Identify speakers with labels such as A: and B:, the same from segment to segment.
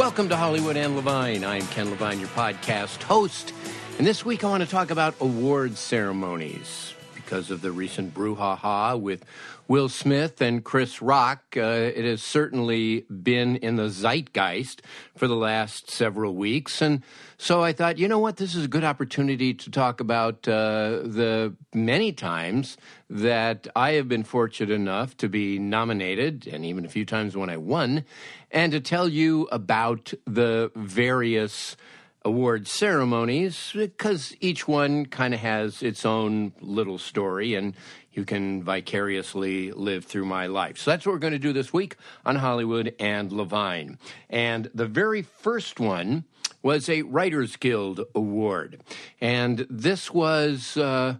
A: Welcome to Hollywood and Levine. I'm Ken Levine, your podcast host. And this week I want to talk about award ceremonies because of the recent brouhaha with Will Smith and Chris Rock. Uh, it has certainly been in the zeitgeist for the last several weeks. And so I thought, you know what, this is a good opportunity to talk about uh, the many times that I have been fortunate enough to be nominated, and even a few times when I won, and to tell you about the various award ceremonies because each one kind of has its own little story and you can vicariously live through my life. So that's what we're going to do this week on Hollywood and Levine. And the very first one was a Writers Guild Award. And this was uh,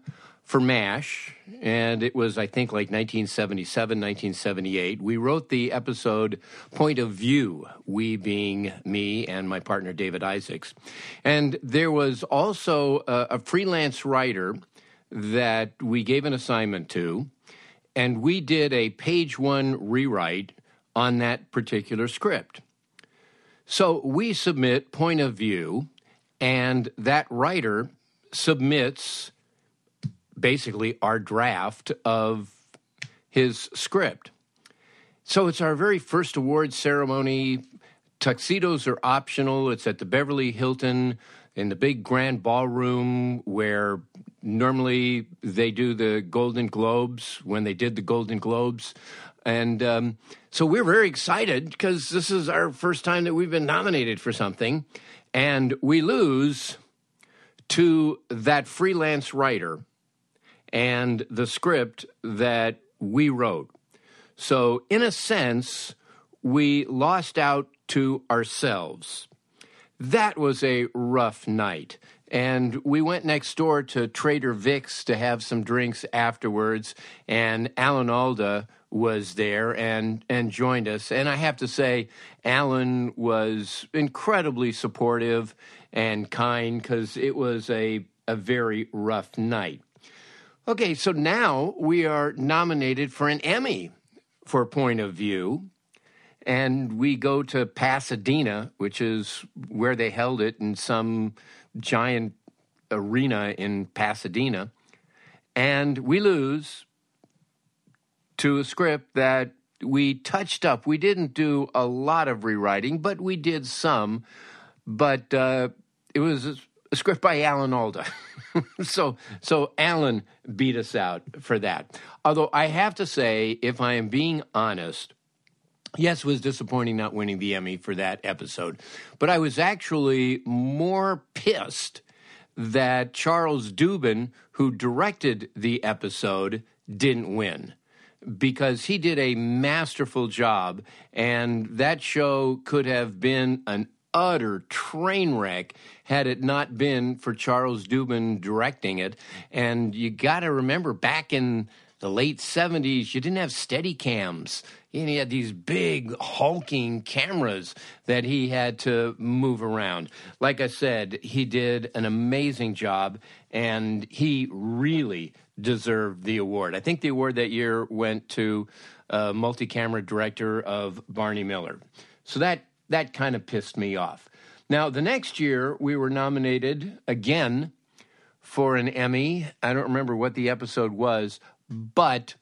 A: for MASH, and it was, I think, like 1977, 1978. We wrote the episode Point of View, we being me and my partner David Isaacs. And there was also a, a freelance writer that we gave an assignment to, and we did a page one rewrite on that particular script. So we submit Point of View, and that writer submits basically our draft of his script. So it's our very first award ceremony. Tuxedos are optional. It's at the Beverly Hilton in the big grand ballroom where normally they do the Golden Globes when they did the Golden Globes. And um, so we're very excited because this is our first time that we've been nominated for something. And we lose to that freelance writer and the script that we wrote. So, in a sense, we lost out to ourselves. That was a rough night. And we went next door to Trader Vic's to have some drinks afterwards. And Alan Alda was there and, and joined us. And I have to say, Alan was incredibly supportive and kind because it was a, a very rough night. Okay, so now we are nominated for an Emmy for Point of View. And we go to Pasadena, which is where they held it in some giant arena in Pasadena. And we lose to a script that we touched up. We didn't do a lot of rewriting, but we did some. But uh, it was a script by Alan Alda. so so Alan beat us out for that. Although I have to say, if I am being honest, yes, it was disappointing not winning the Emmy for that episode, but I was actually more pissed that Charles Dubin, who directed the episode, didn't win because he did a masterful job, and that show could have been an utter train wreck had it not been for Charles Dubin directing it. And you got to remember back in the late 70s, you didn't have steady cams. He had these big hulking cameras that he had to move around. Like I said, he did an amazing job and he really deserved the award. I think the award that year went to uh, multi camera director of Barney Miller. So that that kind of pissed me off. Now, the next year, we were nominated again for an Emmy. I don't remember what the episode was, but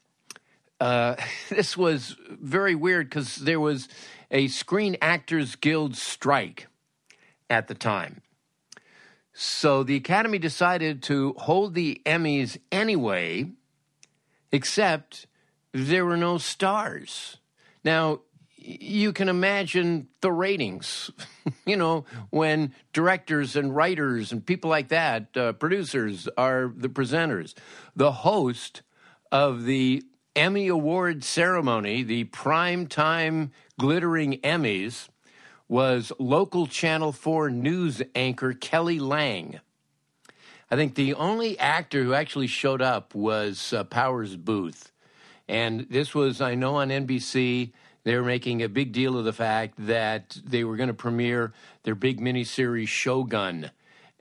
A: uh, this was very weird because there was a Screen Actors Guild strike at the time. So the Academy decided to hold the Emmys anyway, except there were no stars. Now, you can imagine the ratings. you know, when directors and writers and people like that, uh, producers, are the presenters. The host of the Emmy Award ceremony, the prime time glittering Emmys, was local Channel 4 news anchor Kelly Lange. I think the only actor who actually showed up was uh, Powers Boothe. And this was, I know, on NBC. They were making a big deal of the fact that they were going to premiere their big miniseries Shogun.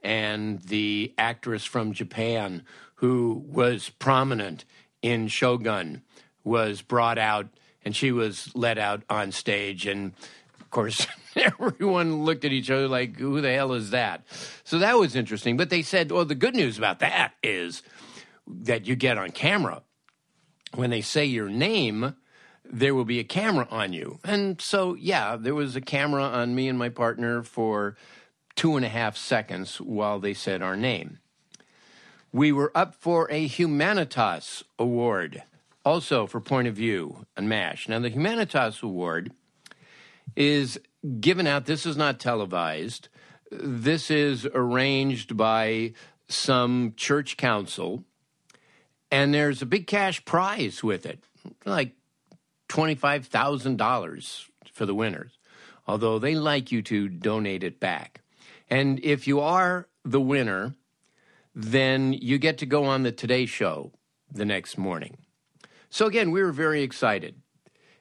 A: And the actress from Japan who was prominent in Shogun was brought out and she was let out on stage. And of course, everyone looked at each other like, who the hell is that? So that was interesting. But they said, well, the good news about that is that you get on camera. When they say your name, there will be a camera on you. And so, yeah, there was a camera on me and my partner for two and a half seconds while they said our name. We were up for a Humanitas Award, also for Point of View and MASH. Now, the Humanitas Award is given out, this is not televised. This is arranged by some church council, and there's a big cash prize with it, like $25,000 for the winners, although they like you to donate it back. And if you are the winner, then you get to go on the Today Show the next morning. So, again, we were very excited.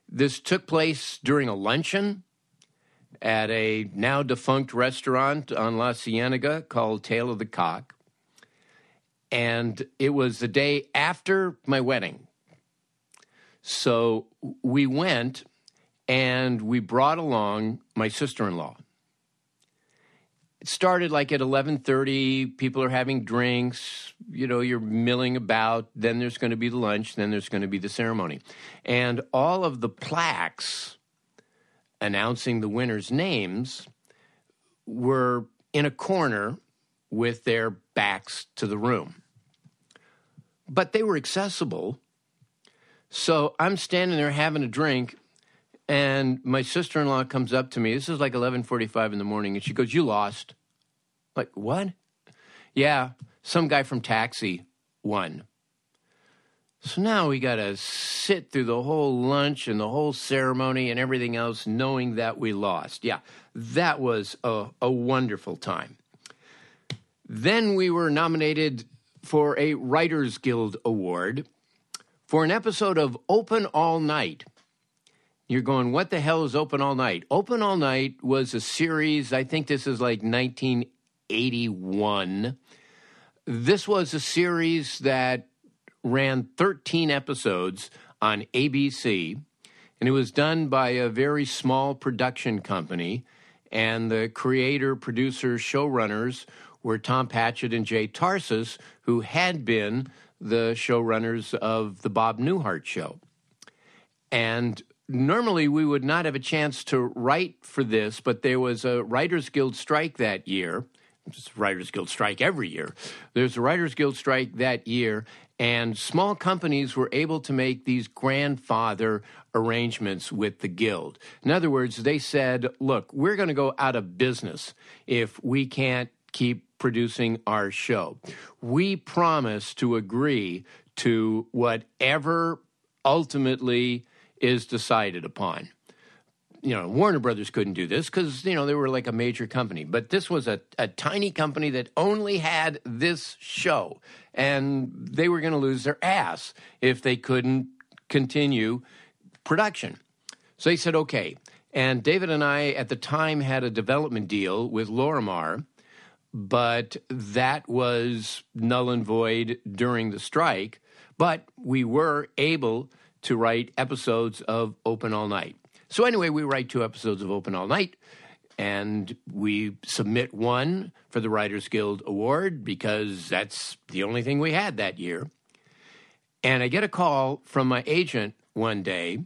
A: This took place during a luncheon at a now defunct restaurant on La Cienega called Tail of the Cock. And it was the day after my wedding. So we went and we brought along my sister-in-law. It started like at 11:30, people are having drinks, you know, you're milling about, then there's going to be the lunch, then there's going to be the ceremony. And all of the plaques announcing the winners' names were in a corner with their backs to the room. But they were accessible. So I'm standing there having a drink and my sister-in-law comes up to me. This is like 11:45 in the morning and she goes, "You lost." Like, "What?" "Yeah, some guy from Taxi won." So now we got to sit through the whole lunch and the whole ceremony and everything else knowing that we lost. Yeah, that was a, a wonderful time. Then we were nominated for a Writers Guild Award for an episode of Open All Night. You're going, what the hell is Open All Night? Open All Night was a series, I think this is like 1981. This was a series that ran 13 episodes on ABC, and it was done by a very small production company. And the creator, producer, showrunners were Tom Patchett and Jay Tarses, who had been the showrunners of The Bob Newhart Show. And normally we would not have a chance to write for this, but there was a Writers Guild strike that year. It's Writers Guild strike every year. There's a Writers Guild strike that year, and small companies were able to make these grandfather arrangements with the guild. In other words, they said, look, we're going to go out of business if we can't keep producing our show. We promise to agree to whatever ultimately is decided upon you know, Warner Brothers couldn't do this because, you know, they were like a major company. But this was a, a tiny company that only had this show. And they were going to lose their ass if they couldn't continue production. So they said, okay. And David and I, at the time, had a development deal with Lorimar, but that was null and void during the strike. But we were able to write episodes of Open All Night. So, anyway, we write two episodes of Open All Night, and we submit one for the Writers Guild Award because that's the only thing we had that year. And I get a call from my agent one day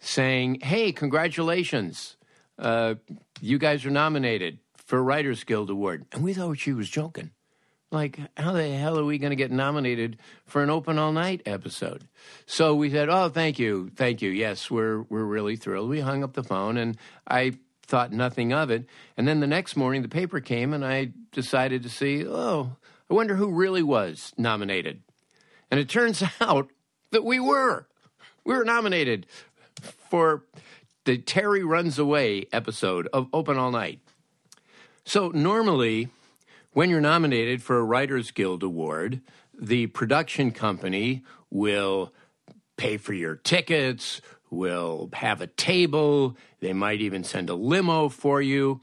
A: saying, Hey, congratulations. Uh, you guys are nominated for Writers Guild Award. And we thought she was joking. like, how the hell are we going to get nominated for an open all night episode? So we said, oh, thank you, thank you. Yes, we're we're really thrilled. We hung up the phone, and I thought nothing of it. And then the next morning, the paper came, and I decided to see, oh, I wonder who really was nominated. And it turns out that we were. We were nominated for the Terry Runs Away episode of Open All Night. So normally, when you're nominated for a Writers Guild Award, the production company will pay for your tickets, will have a table, they might even send a limo for you.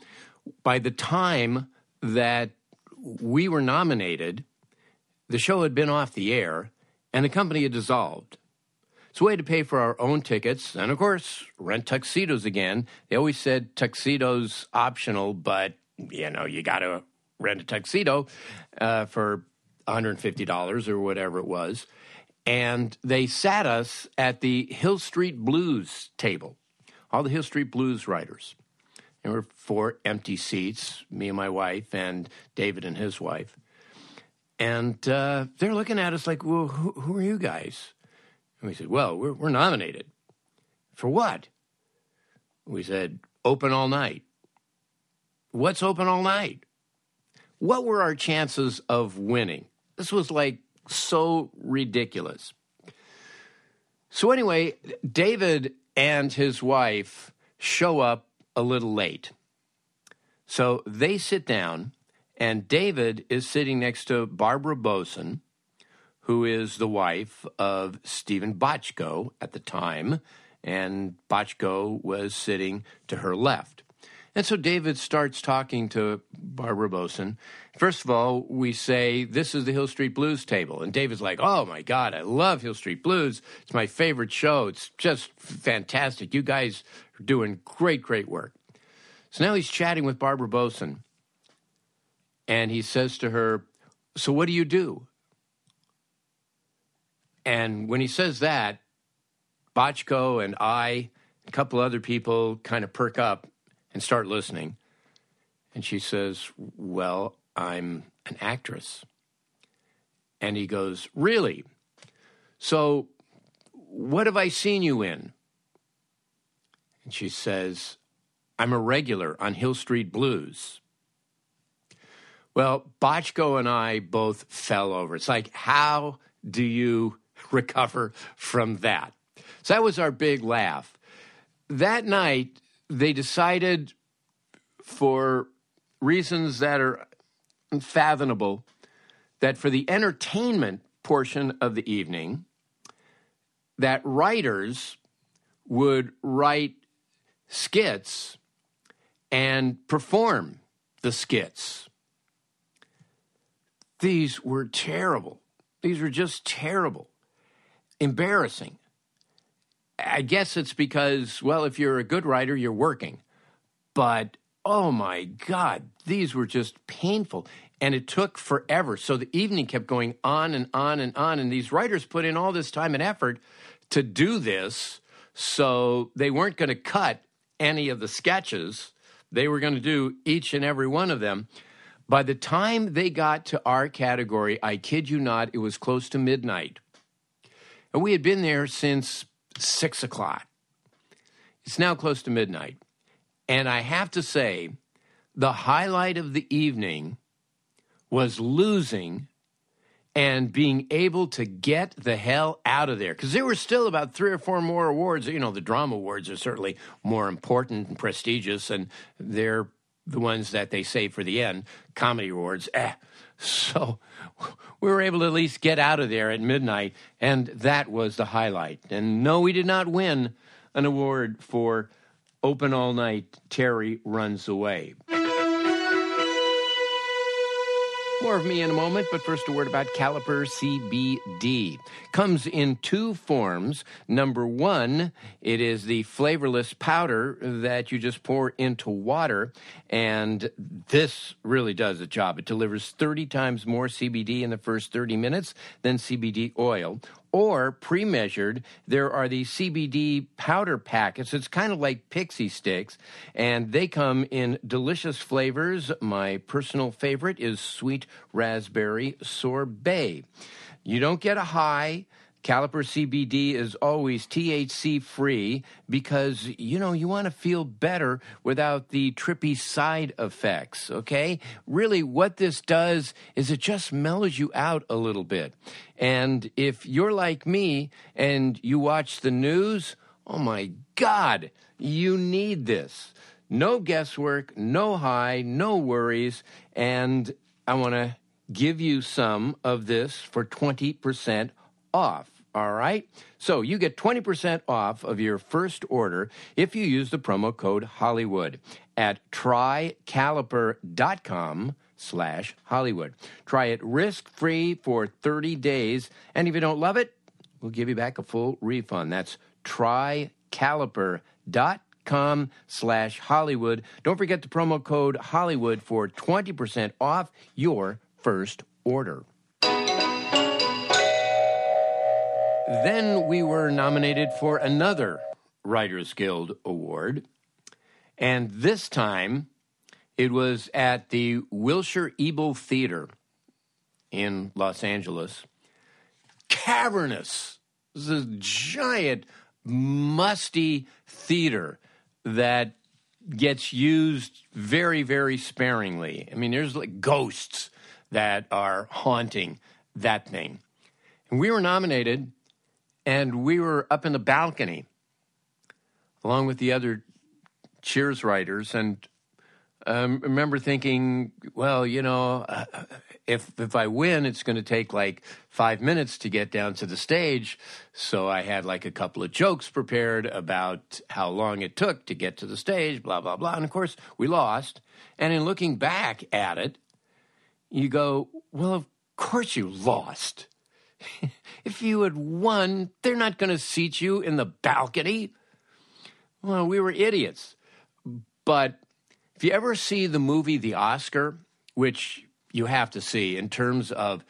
A: By the time that we were nominated, the show had been off the air and the company had dissolved. So we had to pay for our own tickets and, of course, rent tuxedos again. They always said tuxedos optional, but you know, you got to rent a tuxedo uh, for $150 or whatever it was. And they sat us at the Hill Street Blues table, all the Hill Street Blues writers. There were four empty seats, me and my wife, and David and his wife. And uh, they're looking at us like, well, who, who, are you guys? And we said, well, we're, we're nominated. For what? We said, open all night. What's open all night? What were our chances of winning? This was like so ridiculous. So, anyway, David and his wife show up a little late. So they sit down, and David is sitting next to Barbara Bosson, who is the wife of Steven Bochco at the time, and Bochco was sitting to her left. And so David starts talking to Barbara Bosson. First of all, we say, This is the Hill Street Blues table. And David's like, Oh my God, I love Hill Street Blues. It's my favorite show. It's just fantastic. You guys are doing great, great work. So now he's chatting with Barbara Bosson. And he says to her, So what do you do? And when he says that, Bochco and I, a couple other people kind of perk up and start listening. And she says, Well, I'm an actress. And he goes, Really? So, what have I seen you in? And she says, I'm a regular on Hill Street Blues. Well, Bochco and I both fell over. It's like, how do you recover from that? So that was our big laugh. That night, they decided, for reasons that are unfathomable, that for the entertainment portion of the evening, that writers would write skits and perform the skits. These were terrible. These were just terrible, embarrassing. I guess it's because, well, if you're a good writer, you're working. But oh my God, these were just painful. And it took forever. So the evening kept going on and on and on. And these writers put in all this time and effort to do this. So they weren't going to cut any of the sketches. They were going to do each and every one of them. By the time they got to our category, I kid you not, it was close to midnight. And we had been there since six o'clock. It's now close to midnight. And I have to say, the highlight of the evening was losing and being able to get the hell out of there. Because there were still about three or four more awards. You know, the drama awards are certainly more important and prestigious, and they're the ones that they save for the end. Comedy awards, eh. So we were able to at least get out of there at midnight, and that was the highlight. And no, we did not win an award for Open All Night Terry Runs Away. More of me in a moment, but first a word about Caliper CBD. Comes in two forms. Number one, it is the flavorless powder that you just pour into water, and this really does the job. It delivers 30 times more CBD in the first 30 minutes than CBD oil. Or pre measured, there are the CBD powder packets. It's kind of like Pixy Stix, and they come in delicious flavors. My personal favorite is sweet raspberry sorbet. You don't get a high. Caliper CBD is always THC free because, you know, you want to feel better without the trippy side effects, okay? Really, what this does is it just mellows you out a little bit. And if you're like me and you watch the news, oh my God, you need this. No guesswork, no high, no worries. And I want to give you some of this for 20% off. All right. So you get 20% off of your first order if you use the promo code Hollywood at trycaliper.com slash Hollywood. Try it risk free for 30 days. And if you don't love it, we'll give you back a full refund. That's trycaliper.com slash Hollywood. Don't forget the promo code Hollywood for 20% off your first order. Then we were nominated for another Writers Guild Award. And this time it was at the Wilshire Ebell Theater in Los Angeles. Cavernous. This is a giant, musty theater that gets used very, very sparingly. I mean, there's like ghosts that are haunting that thing. And we were nominated and we were up in the balcony along with the other Cheers writers, and um, remember thinking, well, you know, uh, if if I win, it's going to take like five minutes to get down to the stage. So I had like a couple of jokes prepared about how long it took to get to the stage, blah blah blah. And of course, we lost. And in looking back at it, you go, well, of course you lost. if you had won, they're not going to seat you in the balcony. Well, we were idiots. But if you ever see the movie The Oscar, which you have to see in terms of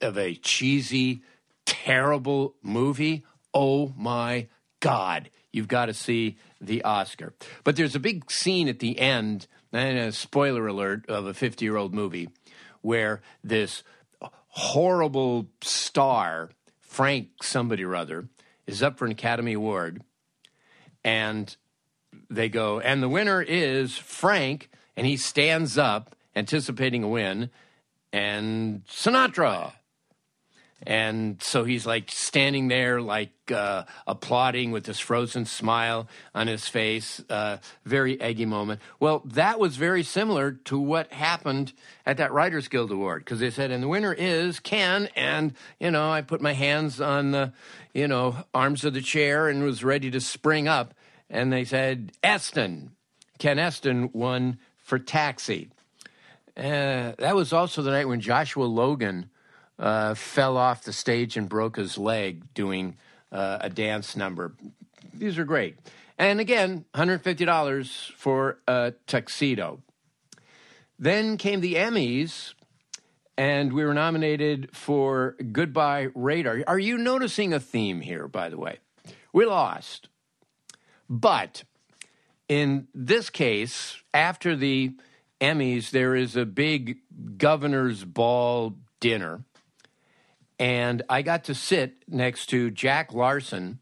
A: of a cheesy, terrible movie, oh my God, you've got to see The Oscar. But there's a big scene at the end, and a spoiler alert of a 50 year old movie, where this horrible star, Frank somebody or other, is up for an Academy Award. And they go, and the winner is Frank. And he stands up, anticipating a win, and Sinatra. And so he's like standing there, like uh, applauding with this frozen smile on his face. Uh, very eggy moment. Well, that was very similar to what happened at that Writers Guild Award because they said, and the winner is Ken. And, you know, I put my hands on the, you know, arms of the chair and was ready to spring up. And they said, Estin. Ken Estin won for Taxi. Uh, that was also the night when Joshua Logan uh, fell off the stage and broke his leg doing uh, a dance number. These are great. And again, $150 for a tuxedo. Then came the Emmys, and we were nominated for Goodbye Radar. Are you noticing a theme here, by the way? We lost. But in this case, after the Emmys, there is a big governor's ball dinner and I got to sit next to Jack Larson,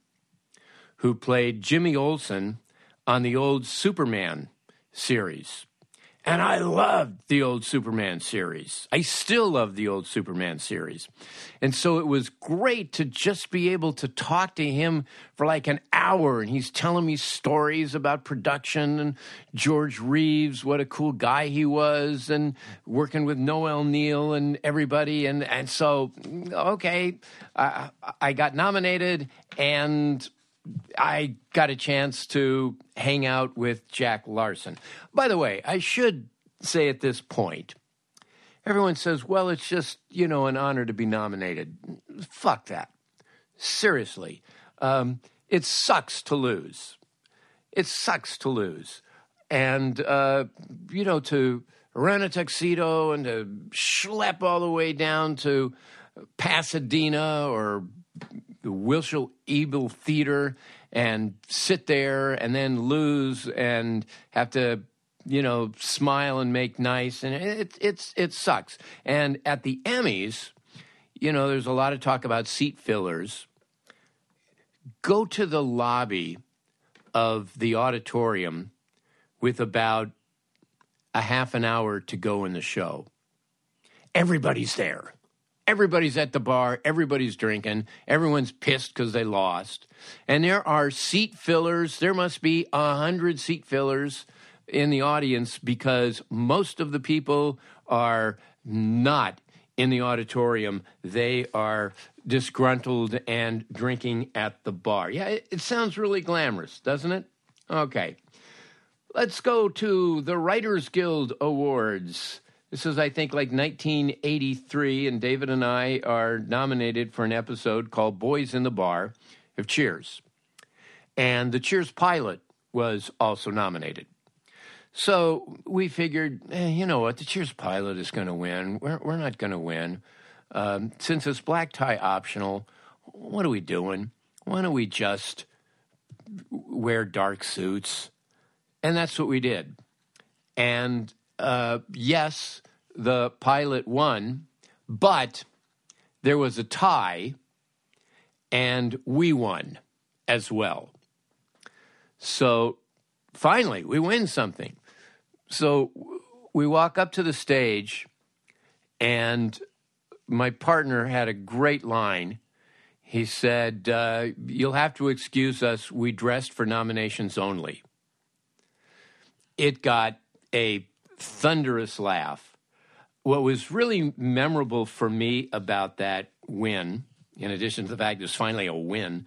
A: who played Jimmy Olsen on the old Superman series. And I loved the old Superman series. I still love the old Superman series. And so it was great to just be able to talk to him for like an hour. And he's telling me stories about production and George Reeves, what a cool guy he was, and working with Noel Neill and everybody. And, and so, okay, I, I got nominated and I got a chance to hang out with Jack Larson. By the way, I should say at this point, everyone says, well, it's just, you know, an honor to be nominated. Fuck that. Seriously. Um, it sucks to lose. It sucks to lose. And, uh, you know, to rent a tuxedo and to schlep all the way down to Pasadena or the Wilshire Ebell Theater and sit there and then lose and have to you know smile and make nice. And it it's it sucks. And at the Emmys you know there's a lot of talk about seat fillers. Go to the lobby of the auditorium with about a half an hour to go in the show. Everybody's there Everybody's at the bar, everybody's drinking, everyone's pissed because they lost. And there are seat fillers. There must be a hundred seat fillers in the audience because most of the people are not in the auditorium. They are disgruntled and drinking at the bar. Yeah, it, it sounds really glamorous, doesn't it? Okay. Let's go to the Writers Guild Awards. This is, I think, like 1983, and David and I are nominated for an episode called Boys in the Bar of Cheers. And the Cheers pilot was also nominated. So we figured, eh, you know what, the Cheers pilot is going to win. We're, we're not going to win. Um, since it's black tie optional, what are we doing? Why don't we just wear dark suits? And that's what we did. And uh, yes, the pilot won, but there was a tie, and we won as well. So finally, we win something. So we walk up to the stage, and my partner had a great line. He said, uh, You'll have to excuse us. We dressed for nominations only. It got a thunderous laugh. What was really memorable for me about that win, in addition to the fact it was finally a win,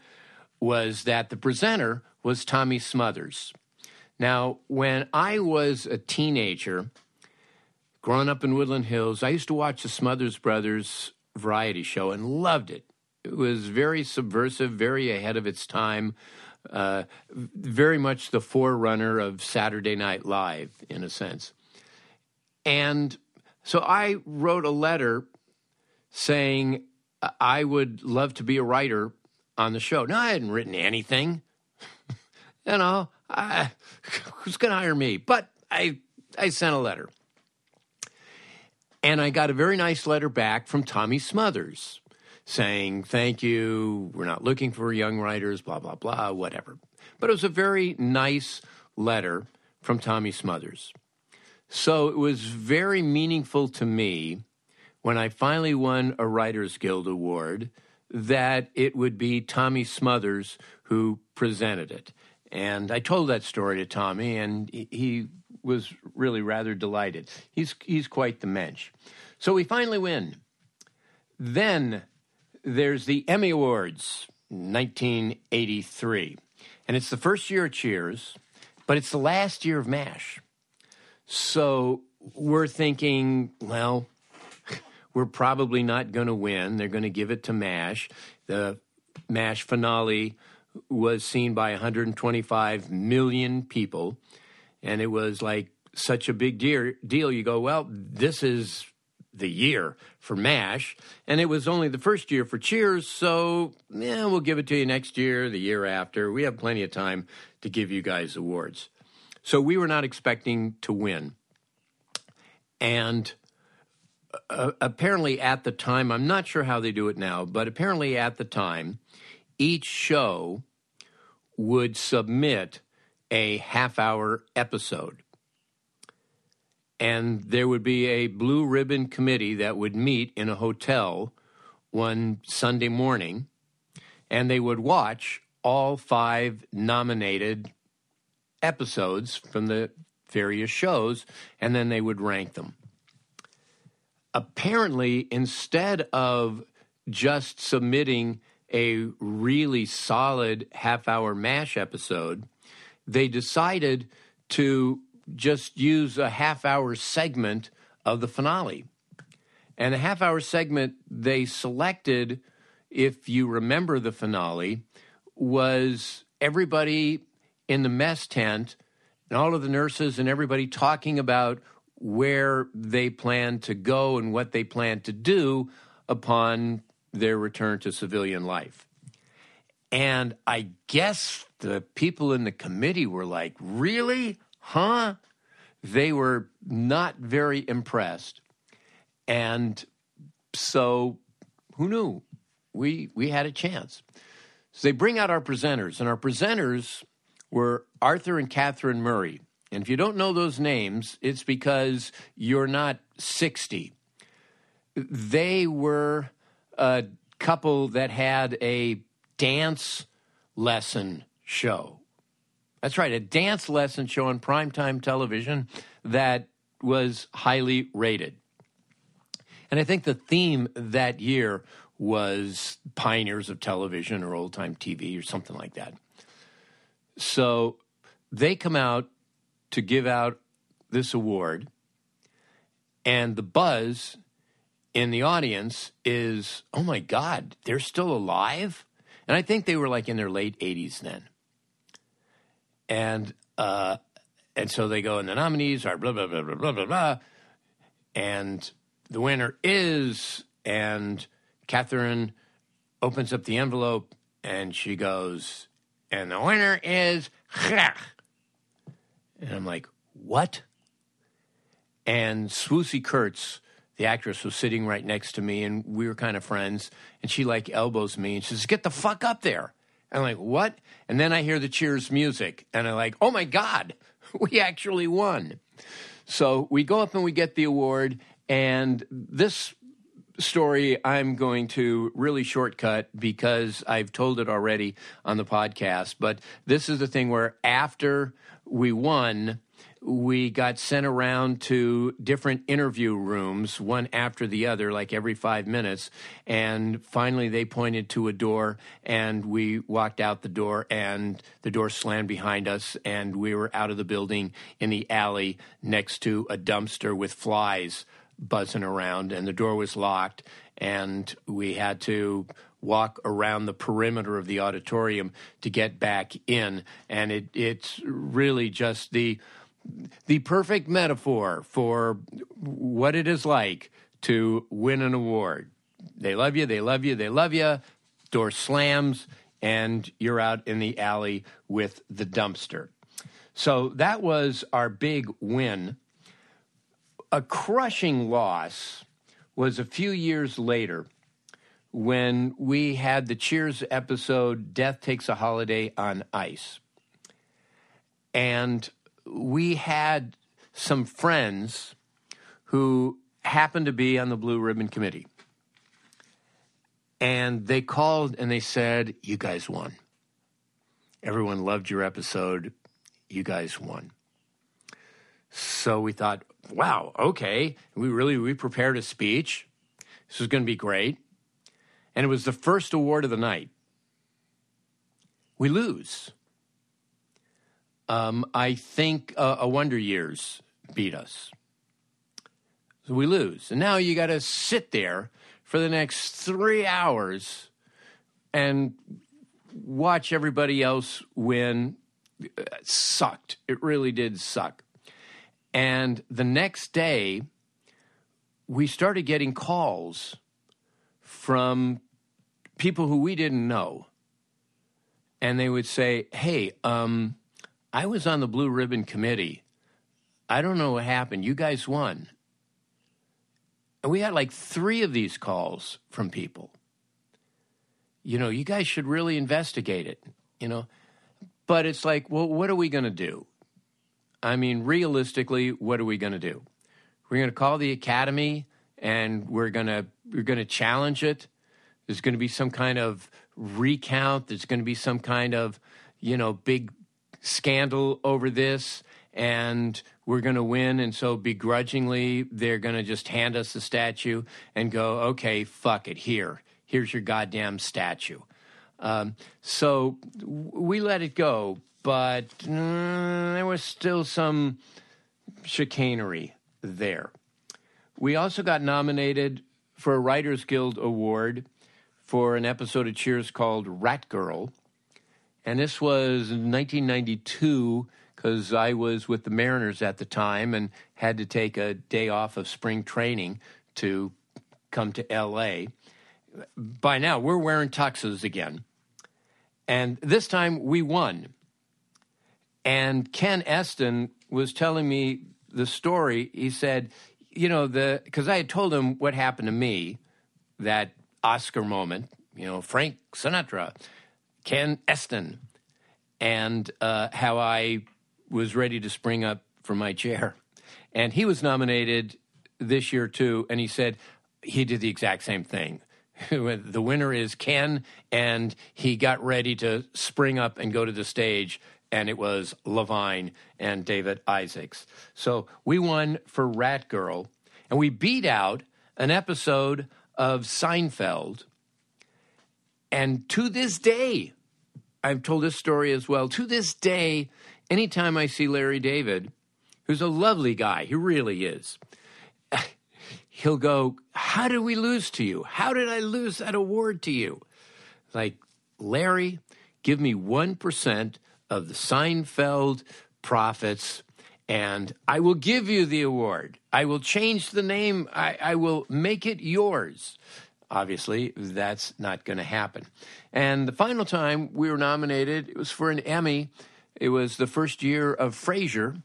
A: was that the presenter was Tommy Smothers. Now, when I was a teenager, growing up in Woodland Hills, I used to watch the Smothers Brothers variety show and loved it. It was very subversive, very ahead of its time, uh, very much the forerunner of Saturday Night Live, in a sense. And so I wrote a letter saying I would love to be a writer on the show. Now, I hadn't written anything. you know, I, who's going to hire me? But I, I sent a letter. And I got a very nice letter back from Tommy Smothers saying, Thank you. We're not looking for young writers, blah, blah, blah, whatever. But it was a very nice letter from Tommy Smothers. So it was very meaningful to me when I finally won a Writers Guild Award that it would be Tommy Smothers who presented it. And I told that story to Tommy, and he was really rather delighted. He's, he's quite the mensch. So we finally win. Then there's the Emmy Awards, 1983. And it's the first year of Cheers, but it's the last year of MASH. So we're thinking, well, we're probably not going to win. They're going to give it to MASH. The MASH finale was seen by 125 million people, and it was like such a big deal. deal. You go, well, this is the year for MASH, and it was only the first year for Cheers, so yeah, we'll give it to you next year, the year after. We have plenty of time to give you guys awards. So we were not expecting to win. And uh, apparently at the time, I'm not sure how they do it now, but apparently at the time, each show would submit a half hour episode. And there would be a blue ribbon committee that would meet in a hotel one Sunday morning, and they would watch all five nominated episodes from the various shows, and then they would rank them. Apparently, instead of just submitting a really solid half hour MASH episode, they decided to just use a half hour segment of the finale. And the half hour segment they selected, if you remember the finale, was everybody in the mess tent and all of the nurses and everybody talking about where they plan to go and what they plan to do upon their return to civilian life. And I guess the people in the committee were like, really? Huh? They were not very impressed. And so who knew? We, we had a chance. So they bring out our presenters, and our presenters were Arthur and Kathryn Murray. And if you don't know those names, it's because you're not 60. They were a couple that had a dance lesson show. That's right, a dance lesson show on primetime television that was highly rated. And I think the theme that year was Pioneers of Television or Old Time TV or something like that. So they come out to give out this award, and the buzz in the audience is, oh my God, they're still alive? And I think they were like in their late 80s then. And, uh, and so they go, and the nominees are blah, blah, blah, blah, blah, blah, blah. And the winner is, and Kathryn opens up the envelope and she goes, and the winner is, and I'm like, what? And Swoosie Kurtz, the actress, was sitting right next to me, and we were kind of friends. And she like elbows me and she says, "Get the fuck up there!" And I'm like, "What?" And then I hear the Cheers music, and I'm like, "Oh my god, we actually won!" So we go up and we get the award, and this story I'm going to really shortcut because I've told it already on the podcast. But this is the thing where after we won, we got sent around to different interview rooms, one after the other, like every five minutes. And finally, they pointed to a door, and we walked out the door, and the door slammed behind us, and we were out of the building in the alley next to a dumpster with flies buzzing around, and the door was locked, and we had to walk around the perimeter of the auditorium to get back in. And it, it's really just the the perfect metaphor for what it is like to win an award. They love you, they love you, they love you. Door slams, and you're out in the alley with the dumpster. So that was our big win a crushing loss was a few years later when we had the Cheers episode Death Takes a Holiday on Ice. And we had some friends who happened to be on the Blue Ribbon Committee. And they called and they said, You guys won. Everyone loved your episode. You guys won. So we thought, wow, okay. We really we prepared a speech. This was going to be great. And it was the first award of the night. We lose. Um, I think uh, a Wonder Years beat us. So we lose. And now you got to sit there for the next three hours and watch everybody else win. It sucked. It really did suck. And the next day, we started getting calls from people who we didn't know. And they would say, Hey, um, I was on the Blue Ribbon Committee. I don't know what happened. You guys won. And we had like three of these calls from people. You know, you guys should really investigate it, you know. But it's like, well, what are we going to do? I mean, realistically, what are we going to do? We're going to call the academy and we're going to we're going to challenge it. There's going to be some kind of recount. There's going to be some kind of you know big scandal over this, and we're going to win. And so begrudgingly, they're going to just hand us the statue and go, "Okay, fuck it. Here, here's your goddamn statue." Um, so we let it go but uh, there was still some chicanery there. We also got nominated for a Writers Guild Award for an episode of Cheers called Rat Girl. And this was 1992 because I was with the Mariners at the time and had to take a day off of spring training to come to LA. by now we're wearing tuxes again. And this time we won. And Ken Estin was telling me the story. He said, you know, the because I had told him what happened to me, that Oscar moment, you know, Frank Sinatra, Ken Estin, and uh, how I was ready to spring up from my chair. And he was nominated this year too, and he said he did the exact same thing. the winner is Ken, and he got ready to spring up and go to the stage, and it was Levine and David Isaacs. So we won for Rat Girl, and we beat out an episode of Seinfeld. And to this day, I've told this story as well. To this day, anytime I see Larry David, who's a lovely guy, he really is, he'll go, How did we lose to you? How did I lose that award to you? Like, Larry, give me 1% of the Seinfeld profits and I will give you the award. I will change the name, I, I will make it yours. Obviously, that's not going to happen. And the final time we were nominated, it was for an Emmy. It was the first year of Frasier,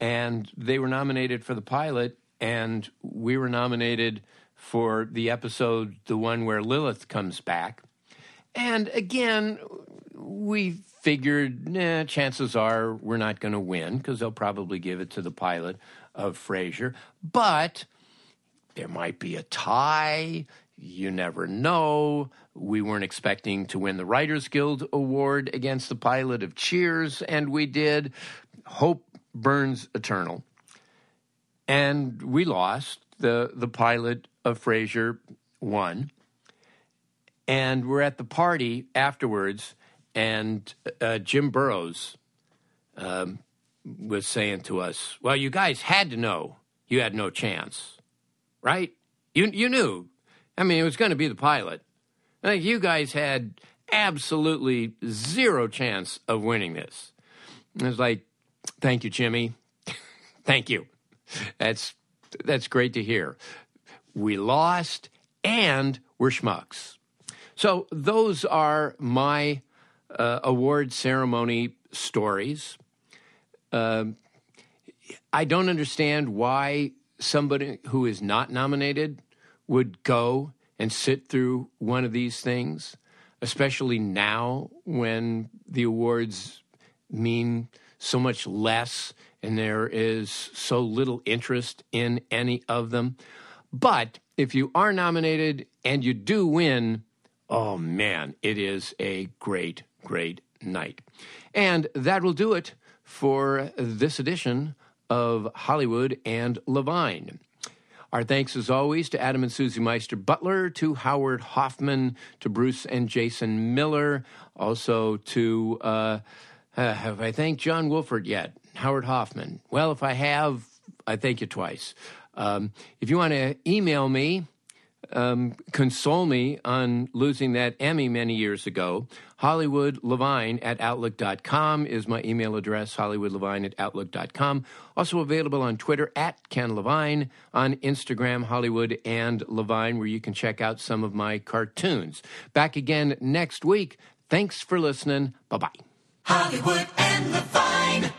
A: and they were nominated for the pilot, and we were nominated for the episode, the one where Lilith comes back. And again, we figured, chances are we're not going to win because they'll probably give it to the pilot of Frasier. But there might be a tie. You never know. We weren't expecting to win the Writers Guild Award against the pilot of Cheers, and we did. Hope burns eternal. And we lost. The, the pilot of Frasier won. And we're at the party afterwards, and uh, Jim Burrows um, was saying to us, "Well, you guys had to know you had no chance, right? You you knew. I mean, it was going to be the pilot. Like you guys had absolutely zero chance of winning this." And I was like, "Thank you, Jimmy. Thank you. That's that's great to hear. We lost, and we're schmucks." So those are my uh, award ceremony stories. Uh, I don't understand why somebody who is not nominated would go and sit through one of these things, especially now when the awards mean so much less and there is so little interest in any of them. But if you are nominated and you do win, oh man, it is a great great night. And that will do it for this edition of Hollywood and Levine. Our thanks, as always, to Adam and Susie Meister Butler, to Howard Hoffman, to Bruce and Jason Miller, also to, uh, uh, have I thanked John Wolford yet? Howard Hoffman. Well, if I have, I thank you twice. Um, if you want to email me, um, console me on losing that Emmy many years ago. Hollywood Levine at Outlook.com is my email address, Hollywood Levine at Outlook.com. Also available on Twitter at Ken Levine, on Instagram, Hollywood and Levine, where you can check out some of my cartoons. Back again next week. Thanks for listening. Bye bye. Hollywood and Levine.